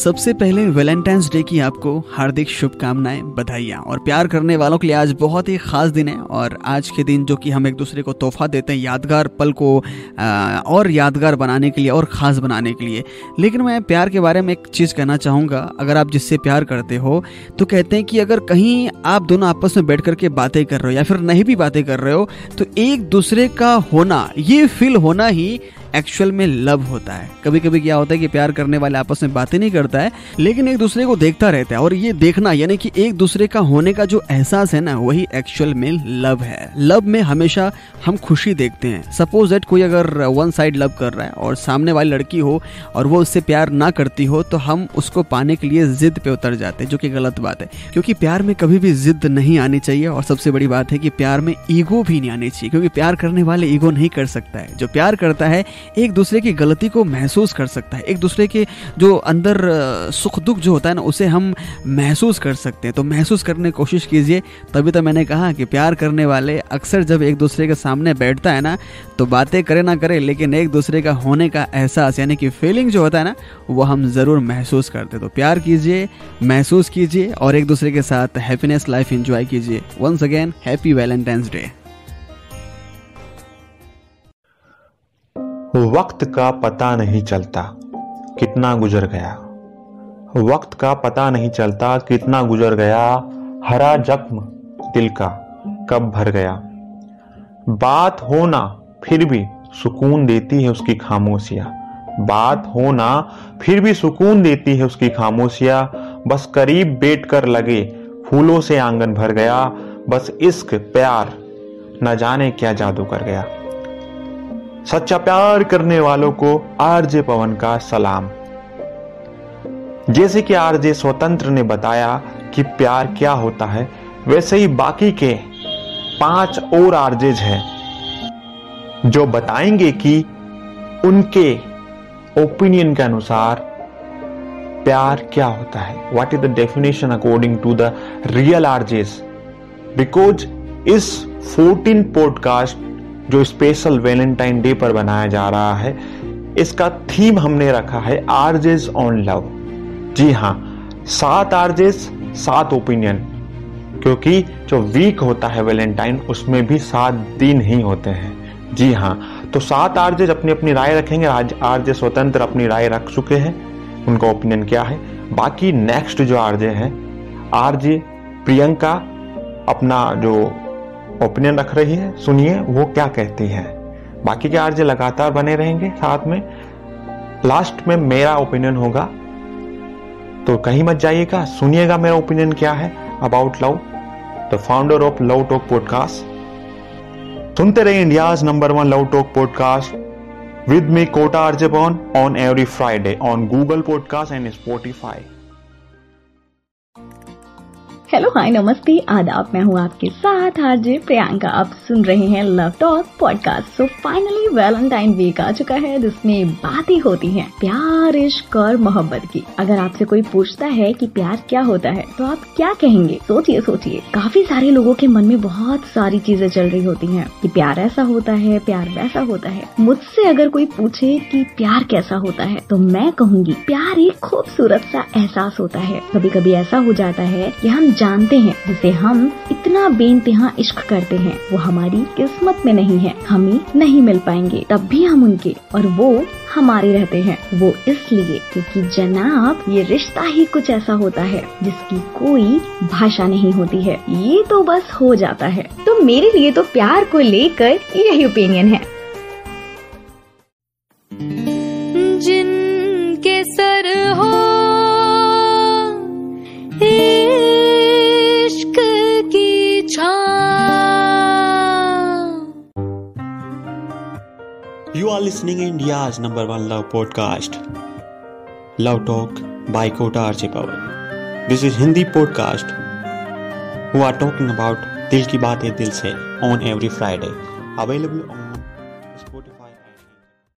सबसे पहले Valentine's day की आपको हार्दिक शुभकामनाएँ, बधाइयाँ और प्यार करने वालों के लिए आज बहुत ही खास दिन है और आज के दिन जो कि हम एक दूसरे को तोहफा देते हैं यादगार पल को और यादगार बनाने के लिए और ख़ास बनाने के लिए। लेकिन मैं प्यार के बारे में एक चीज़ कहना चाहूँगा, अगर आप जिससे प्यार करते हो तो कहते हैं कि अगर कहीं आप दोनों आपस में बैठ करके बातें कर रहे हो या फिर नहीं भी बातें कर रहे हो तो एक दूसरे का होना, ये फील होना ही एक्चुअल में लव होता है। कभी कभी क्या होता है कि प्यार करने वाले आपस में बातें नहीं करता है, लेकिन एक दूसरे को देखता रहता है। और ये देखना, यानी कि एक दूसरे का होने का जो एहसास है ना, वही एक्चुअल में लव है। लव में हमेशा हम खुशी देखते हैं। सपोज़ दैट कोई अगर वन साइड लव कर रहा है और सामने वाली लड़की हो और वो उससे प्यार ना करती हो तो हम उसको पाने के लिए जिद पे उतर जाते हैं, जो कि गलत बात है। क्योंकि प्यार में कभी भी जिद नहीं आनी चाहिए, और सबसे बड़ी बात है कि प्यार में ईगो भी नहीं आनी चाहिए, क्योंकि प्यार करने वाले ईगो नहीं कर सकता है। जो प्यार करता है एक दूसरे की गलती को महसूस कर सकता है। एक दूसरे के जो अंदर सुख दुख जो होता है ना, उसे हम महसूस कर सकते हैं। तो महसूस करने की कोशिश कीजिए। तभी तो मैंने कहा कि प्यार करने वाले अक्सर जब एक दूसरे के सामने बैठता है ना तो बातें करे ना करे, लेकिन एक दूसरे का होने का एहसास, यानी कि फीलिंग जो होता है ना, वो हम ज़रूर महसूस करते तो प्यार कीजिए, महसूस कीजिए और एक दूसरे के साथ हैप्पीनेस लाइफ एंजॉय कीजिए। Once again happy Valentine's day वक्त का पता नहीं चलता कितना गुजर गया। वक्त का पता नहीं चलता कितना गुजर गया। हरा जख्म दिल का कब भर गया। बात होना फिर भी सुकून देती है उसकी खामोशिया। बात होना फिर भी सुकून देती है उसकी खामोशिया। बस करीब बैठ कर लगे, फूलों से आँगन भर गया। बस इश्क, प्यार, न जाने क्या जादू कर गया। सच्चा प्यार करने वालों को आरजे पवन का सलाम। जैसे कि आरजे स्वतंत्र ने बताया कि प्यार क्या होता है, वैसे ही बाकी के पाँच और आरजेज हैं, जो बताएँगे कि उनके ओपिनियन के अनुसार प्यार क्या होता है। What is the definition according to the real RJs because इस 14 पॉडकास्ट जो स्पेशल वैलेंटाइन डे पर बनाया जा रहा है, इसका थीम हमने रखा है आरजेस ऑन लव जी हाँ सात आरजेस सात ओपिनियन क्योंकि जो वीक होता है वैलेंटाइन उसमें भी सात दिन ही होते हैं। जी हाँ तो सात आरजेस अपनी अपनी राय रखेंगे। आज आरजे स्वतंत्र अपनी राय रख चुके हैं। उनका ओपिनियन क्या है? बाकी नेक्स्ट जो आरजे हैं आरजे प्रियंका, अपना जो ओपिनियन रख रही है, सुनिए, वो क्या कहती है। बाकी के आरजे लगातार बने रहेंगे साथ में। लास्ट में मेरा ओपिनियन होगा। तो कहीं मत जाइएगा, सुनिएगा मेरा ओपिनियन क्या है। About love the founder of love talk podcast सुनते रहे India number one love talk podcast with me Kota आर्जेबॉन on every Friday on Google podcast and Spotify hello hi नमस्ते। आदाब मैं हूँ आपके साथ आरजे। प्रियंका, आप सुन रहे हैं love talk podcast so finally Valentine week आ चुका है, जिसमें बातें होती हैं प्यार, इश्क और मोहब्बत की। अगर आपसे कोई पूछता है कि प्यार क्या होता है तो आप क्या कहेंगे? सोचिए सोचिए। काफ़ी सारे लोगों के मन में बहुत सारी चीज़ें चल रही होती है की प्यार ऐसा होता है, प्यार वैसा होता है। मुझसे अगर कोई पूछे की प्यार कैसा होता है तो मैं कहूँगी, प्यार एक खूबसूरत सा एहसास होता है। कभी कभी ऐसा हो जाता है की हम जानते हैं, जिसे हम इतना बेनतहा इश्क करते हैं। वो हमारी किस्मत में नहीं है। हमें नहीं मिल पाएँगे। तब भी हम उनके और वो हमारे रहते हैं। वो इसलिए क्योंकि जनाब, ये रिश्ता ही कुछ ऐसा होता है, जिसकी कोई भाषा नहीं होती है। ये तो बस हो जाता है। तो मेरे लिए तो प्यार को लेकर यही ओपिनियन है। Listening India number one love podcast love talk by Kota RJ Pawan this is Hindi podcast who are talking about दिल की बात है दिल से ऑन एवरी फ्राइडे अवेलेबल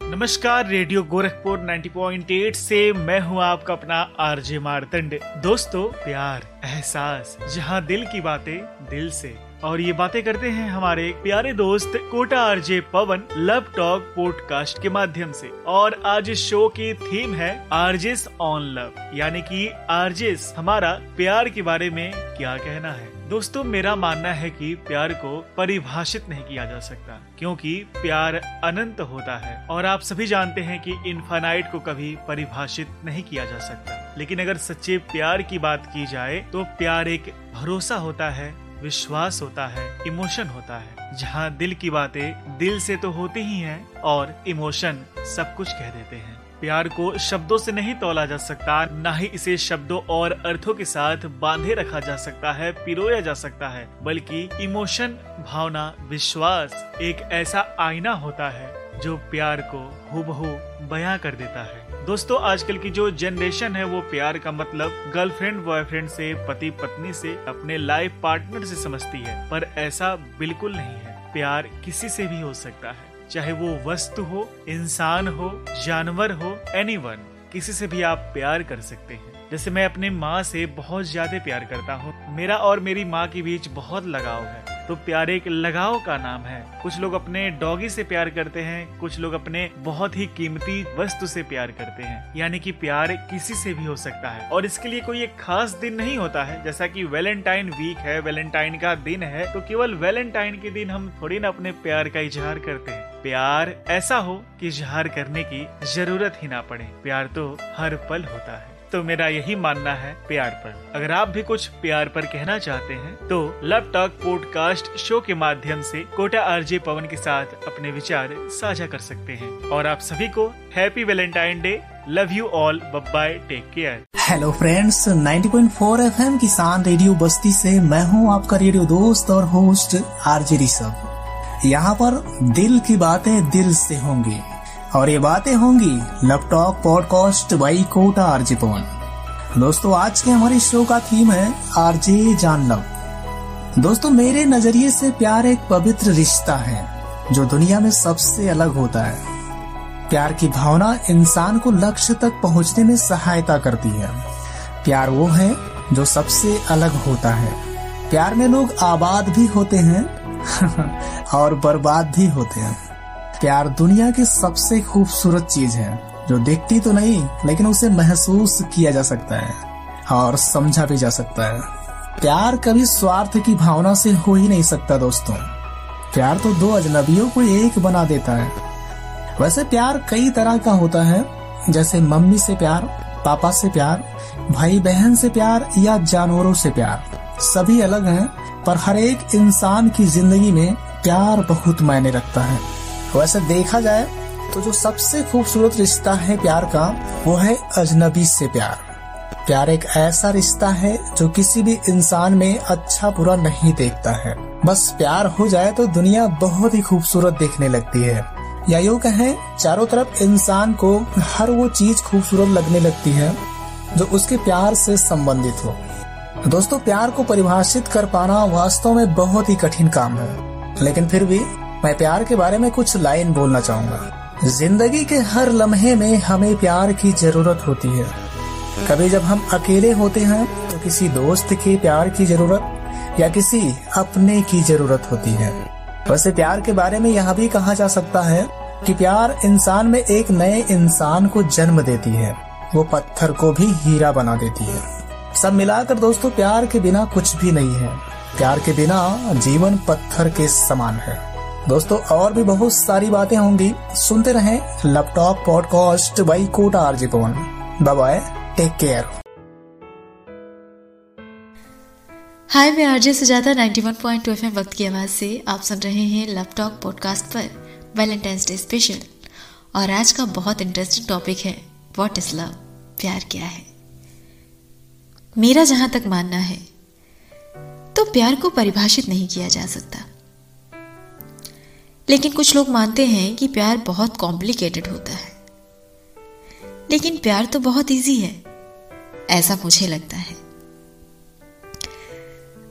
नमस्कार रेडियो गोरखपुर 90.8 से मैं हूँ आपका अपना आरजे मारतंड दोस्तों, प्यार, एहसास, जहाँ दिल की बातें दिल से। और ये बातें करते हैं हमारे प्यारे दोस्त Kota RJ Pawan love talk podcast के माध्यम से। और आज इस शो की थीम है आरजेस ऑन लव यानी कि आरजेस हमारा प्यार के बारे में क्या कहना है? दोस्तों, मेरा मानना है कि प्यार को परिभाषित नहीं किया जा सकता, क्योंकि प्यार अनंत होता है। और आप सभी जानते हैं कि इन्फानाइट को कभी परिभाषित नहीं किया जा सकता। लेकिन अगर सच्चे प्यार की बात की जाए तो प्यार एक भरोसा होता है विश्वास होता है, इमोशन होता है। जहाँ दिल की बातें दिल से तो होती ही हैं और इमोशन सब कुछ कह देते हैं। प्यार को शब्दों से नहीं तोला जा सकता, न ही इसे शब्दों और अर्थों के साथ बांधे रखा जा सकता है, पिरोया जा सकता है। बल्कि इमोशन, भावना, विश्वास एक ऐसा आईना होता है जो प्यार को हूबहू बयां कर देता है। दोस्तों, आजकल की जो जनरेशन है, वो प्यार का मतलब गर्लफ्रेंड बॉयफ्रेंड से, पति, पत्नी से, अपने लाइफ पार्टनर से समझती है। पर ऐसा बिल्कुल नहीं है। प्यार किसी से भी हो सकता है। चाहे वो वस्तु हो, इंसान हो, जानवर हो एनीवन किसी से भी आप प्यार कर सकते हैं। जैसे मैं अपने माँ से बहुत ज़्यादा प्यार करता हूँ। मेरा और मेरी माँ के बीच बहुत लगाव है। तो प्यार एक लगाव का नाम है। कुछ लोग अपने डॉगी से प्यार करते हैं, कुछ लोग अपने बहुत ही कीमती वस्तु से प्यार करते हैं। यानी कि प्यार किसी से भी हो सकता है। और इसके लिए कोई एक खास दिन नहीं होता है। जैसा कि वैलेंटाइन वीक है, वैलेंटाइन का दिन है तो केवल वैलेंटाइन के दिन हम थोड़ी ना अपने प्यार का इजहार करते हैं। प्यार ऐसा हो कि इजहार करने की ज़रूरत ही ना पड़े। प्यार तो हर पल होता है। तो मेरा यही मानना है प्यार पर। अगर आप भी कुछ प्यार पर कहना चाहते हैं तो लव टॉक पॉडकास्ट शो के माध्यम से कोटा आरजे पवन के साथ अपने विचार साझा कर सकते हैं। और आप सभी को happy Valentine day love you all bye take care hello friends 90.4 FM Kisan radio Basti से मैं हूँ आपका रेडियो दोस्त और होस्ट आरजे ऋषभ। यहाँ पर दिल की बातें दिल से होंगी। और ये बातें होंगी laptop podcast by Kota RJ Pawan. दोस्तों, आज के हमारे शो का थीम है आरजे जान लव दोस्तों, मेरे नज़रिए से प्यार एक पवित्र रिश्ता है, जो दुनिया में सबसे अलग होता है। प्यार की भावना इंसान को लक्ष्य तक पहुँचने में सहायता करती है। प्यार वो है जो सबसे अलग होता है। प्यार में लोग आबाद भी होते हैं और बर्बाद भी होते हैं। प्यार दुनिया की सबसे खूबसूरत चीज़ है। जो देखती तो नहीं, लेकिन उसे महसूस किया जा सकता है और समझा भी जा सकता है। प्यार कभी स्वार्थ की भावना से हो ही नहीं सकता, दोस्तों। प्यार तो दो अजनबियों को एक बना देता है। वैसे प्यार कई तरह का होता है, जैसे मम्मी से प्यार, पापा से प्यार भाई बहन से प्यार या जानवरों से प्यार। सभी अलग हैं, पर हर एक इंसान की ज़िंदगी में प्यार बहुत मायने रखता है। वैसे देखा जाए तो जो सबसे खूबसूरत रिश्ता है प्यार का, वो है अजनबी से प्यार। प्यार एक ऐसा रिश्ता है जो किसी भी इंसान में अच्छा बुरा नहीं देखता है। बस प्यार हो जाए तो दुनिया बहुत ही खूबसूरत देखने लगती है। या यूँ कहें, चारों तरफ़ इंसान को हर वो चीज़ खूबसूरत लगने लगती है, जो उसके प्यार से संबंधित हो। दोस्तों, प्यार को परिभाषित कर पाना वास्तव में बहुत ही कठिन काम है। लेकिन फिर भी मैं प्यार के बारे में कुछ लाइन बोलना चाहूँगा। ज़िंदगी के हर लम्हे में हमें प्यार की ज़रूरत होती है। कभी जब हम अकेले होते हैं तो किसी दोस्त के प्यार की ज़रूरत या किसी अपने की ज़रूरत होती है। वैसे प्यार के बारे में यह भी कहा जा सकता है कि प्यार इंसान में एक नए इंसान को जन्म देती है। वो पत्थर को भी हीरा बना देती है। सब मिलाकर दोस्तों, प्यार के बिना कुछ भी नहीं है। प्यार के बिना जीवन पत्थर के समान है। दोस्तों, और भी बहुत सारी बातें होंगी। सुनते रहें laptop podcast by Kota RJ Pawan. Bye take care. Hi, मैं आरजे सुजाता 91.2 एफएम वक्त की आवाज़ से आप सुन रहे हैं लैपटॉप पॉडकास्ट पर वैलेंटाइंस डे स्पेशल। और आज का बहुत इंटरेस्टिंग टॉपिक है व्हाट इज़ लव प्यार क्या है? मेरा जहाँ तक मानना है तो प्यार को परिभाषित नहीं किया जा सकता। लेकिन कुछ लोग मानते हैं कि प्यार बहुत कॉम्प्लिकेटेड होता है। लेकिन प्यार तो बहुत इजी है, ऐसा मुझे लगता है।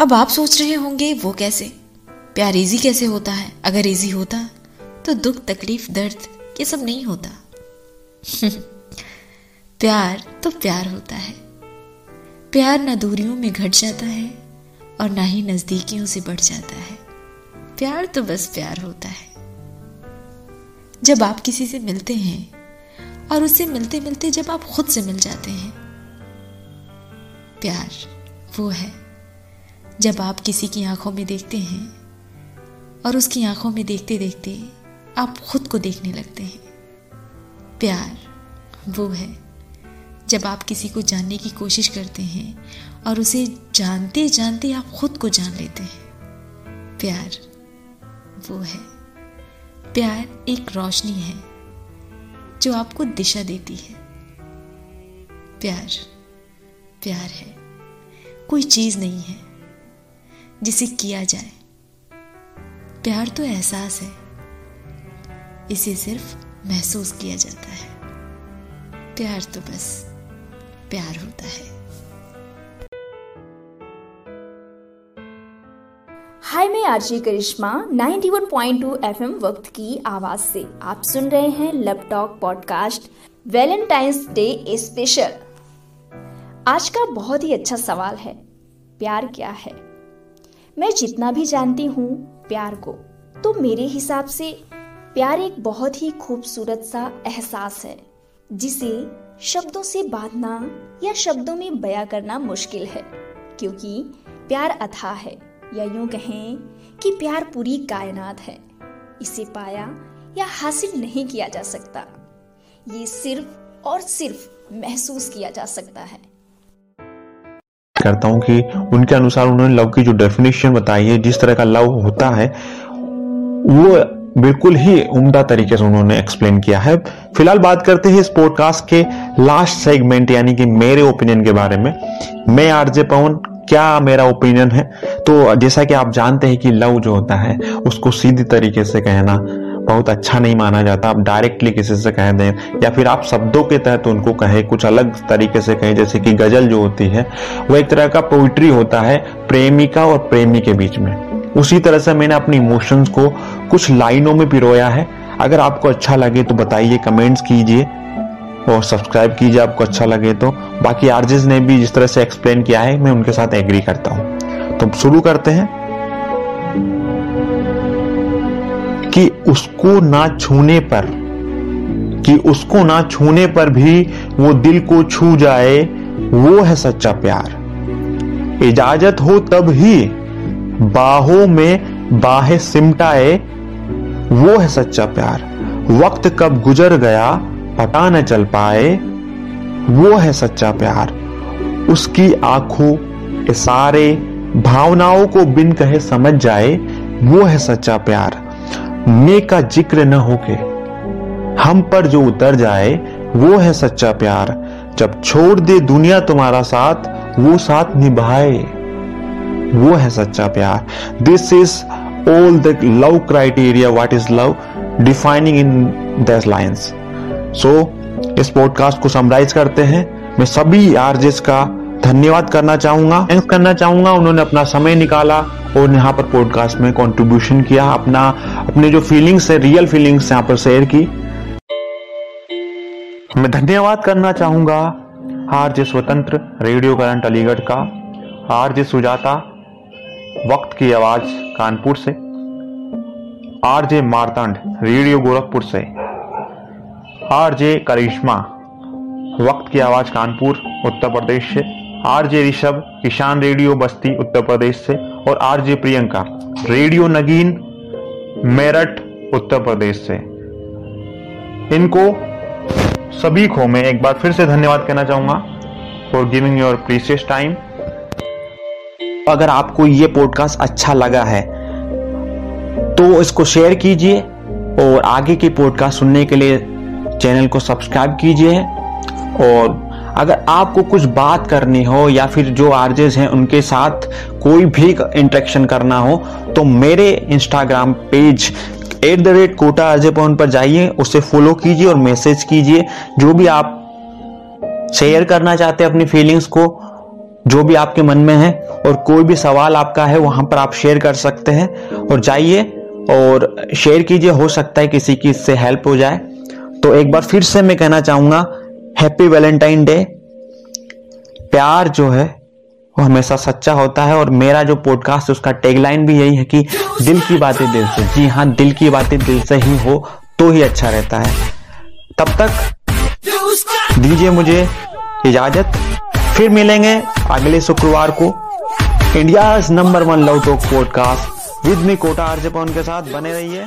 अब आप सोच रहे होंगे, वो कैसे? प्यार इजी कैसे होता है? अगर इजी होता तो दुख, तकलीफ़, दर्द, ये सब नहीं होता। प्यार तो प्यार होता है। प्यार न दूरियों में घट जाता है और ना ही नजदीकियों से बढ़ जाता है। प्यार तो बस प्यार होता है। जब आप किसी से मिलते हैं और उससे मिलते मिलते जब आप खुद से मिल जाते हैं, प्यार वो है। जब आप किसी की आँखों में देखते हैं और उसकी आँखों में देखते देखते आप खुद को देखने लगते हैं। प्यार वो है। जब आप किसी को जानने की कोशिश करते हैं और उसे जानते जानते आप खुद को जान लेते हैं। प्यार वो है। प्यार एक रोशनी है, जो आपको दिशा देती है। प्यार प्यार है। कोई चीज़ नहीं है, जिसे किया जाए। प्यार तो एहसास है, इसे सिर्फ़ महसूस किया जाता है। प्यार तो बस प्यार होता है। हाय, मैं आरजे करिश्मा 91.2 एफएम वक्त की आवाज़ से। आप सुन रहे हैं laptop podcast, Valentine's day special. आज का बहुत ही अच्छा सवाल है, प्यार क्या है? मैं जितना भी जानती हूँ प्यार को तो मेरे हिसाब से प्यार एक बहुत ही खूबसूरत सा एहसास है, जिसे शब्दों से बांधना या शब्दों में बयां करना मुश्किल है, क्योंकि प्यार अथा है। या यूँ कहें कि प्यार पूरी कायनात है। इसे पाया या हासिल नहीं किया जा सकता, ये सिर्फ़ और सिर्फ़ महसूस किया जा सकता है। करता हूँ कि उनके अनुसार उन्होंने लव की जो डेफिनेशन बताई है, जिस तरह का लव होता है, वो बिल्कुल ही उम्दा तरीके से उन्होंने एक्सप्लेन किया है। फ़िलहाल बात करते हैं इस पॉडकास्ट के लास्ट सेगमेंट यानी कि मेरे ओपिनियन के बारे में। मैं आरजे पवन क्या मेरा ओपिनियन है? तो जैसा कि आप जानते हैं कि लव जो होता है, उसको सीधी तरीके से कहना बहुत अच्छा नहीं माना जाता। आप डायरेक्टली किसी से कह दें, या फिर आप शब्दों के तहत उनको कहे, कुछ अलग तरीके से कहें, जैसे कि गज़ल जो होती है वह एक तरह का पोइट्री होता है, प्रेमिका और प्रेमी के बीच में। उसी तरह से मैंने अपने इमोशंस को कुछ लाइनों में पिरोया है। अगर आपको अच्छा लगे तो बताइए कमेंट्स कीजिए। और सब्सक्राइब कीजिए आपको अच्छा लगे तो। बाकी आर्जिस ने भी जिस तरह से एक्सप्लेन किया है, मैं उनके साथ एग्री करता हूँ। तो शुरू करते हैं कि उसको ना छूने पर, कि उसको ना छूने पर भी वो दिल को छू जाए, वो है सच्चा प्यार। इजाज़त हो तब ही बाहों में बाहें सिमटाए, वो है सच्चा प्यार। वक्त कब गुजर गया पता न चल पाए, वो है सच्चा प्यार। उसकी आँखों, इशारे, भावनाओं को बिन कहे समझ जाए, वो है सच्चा प्यार। मैं का ज़िक्र न होके, हम पर जो उतर जाए, वो है सच्चा प्यार। जब छोड़ दे दुनिया तुम्हारा साथ, वो साथ निभाए, वो है सच्चा प्यार। This is all the love criteria what is love defining in दस लाइन्स सो इस पॉडकास्ट को समराइज करते हैं। मैं सभी आरजेस का धन्यवाद करना चाहूँगा। थैंक्स करना चाहूँगा। उन्होंने अपना समय निकाला और यहाँ पर पॉडकास्ट में कंट्रीब्यूशन किया। अपना, अपने जो फीलिंग्स है रियल फीलिंग्स यहाँ पर शेयर की। मैं धन्यवाद करना चाहूँगा आर जे स्वतंत्र रेडियो करंट अलीगढ़ का आर जे सुजाता, वक्त की आवाज़ कानपुर से आरजे मारतंड रेडियो गोरखपुर से। आरजे करिश्मा। वक्त की आवाज़ कानपुर, उत्तर प्रदेश से। आरजे ऋषभ, ईशान रेडियो बस्ती, उत्तर प्रदेश से। और आरजे प्रियंका, रेडियो नगीन, मेरठ, उत्तर प्रदेश से। इनको सभी को मैं एक बार फिर से धन्यवाद कहना चाहूँगा। For giving your precious time अगर आपको ये पॉडकास्ट अच्छा लगा है तो इसको शेयर कीजिए और आगे की पॉडकास्ट सुनने के लिए चैनल को सब्सक्राइब कीजिए और अगर आपको कुछ बात करनी हो या फिर जो आरजेस हैं उनके साथ कोई भी इंटरेक्शन करना हो तो मेरे Instagram page at the rate Kota RJ Pawan पर जाइए, उसे फॉलो कीजिए और मैसेज कीजिए। जो भी आप शेयर करना चाहते हैं अपनी फीलिंग्स को, जो भी आपके मन में है और कोई भी सवाल आपका है, वहाँ पर आप शेयर कर सकते हैं। और जाइए और शेयर कीजिए, हो सकता है किसी की इससे हेल्प हो जाए। तो एक बार फिर से मैं कहना चाहूँगा हैप्पी वैलेंटाइन डे प्यार जो है, वो हमेशा सच्चा होता है और मेरा जो पॉडकास्ट उसका टैगलाइन भी यही है कि दिल की बातें दिल से। जी हाँ दिल की बातें दिल से ही हो तो ही अच्छा रहता है। तब तक दीजिए मुझे इजाज़त। फिर मिलेंगे अगले शुक्रवार को India number one love talk podcast with me Kota RJ Pawan के साथ। बने रहिए।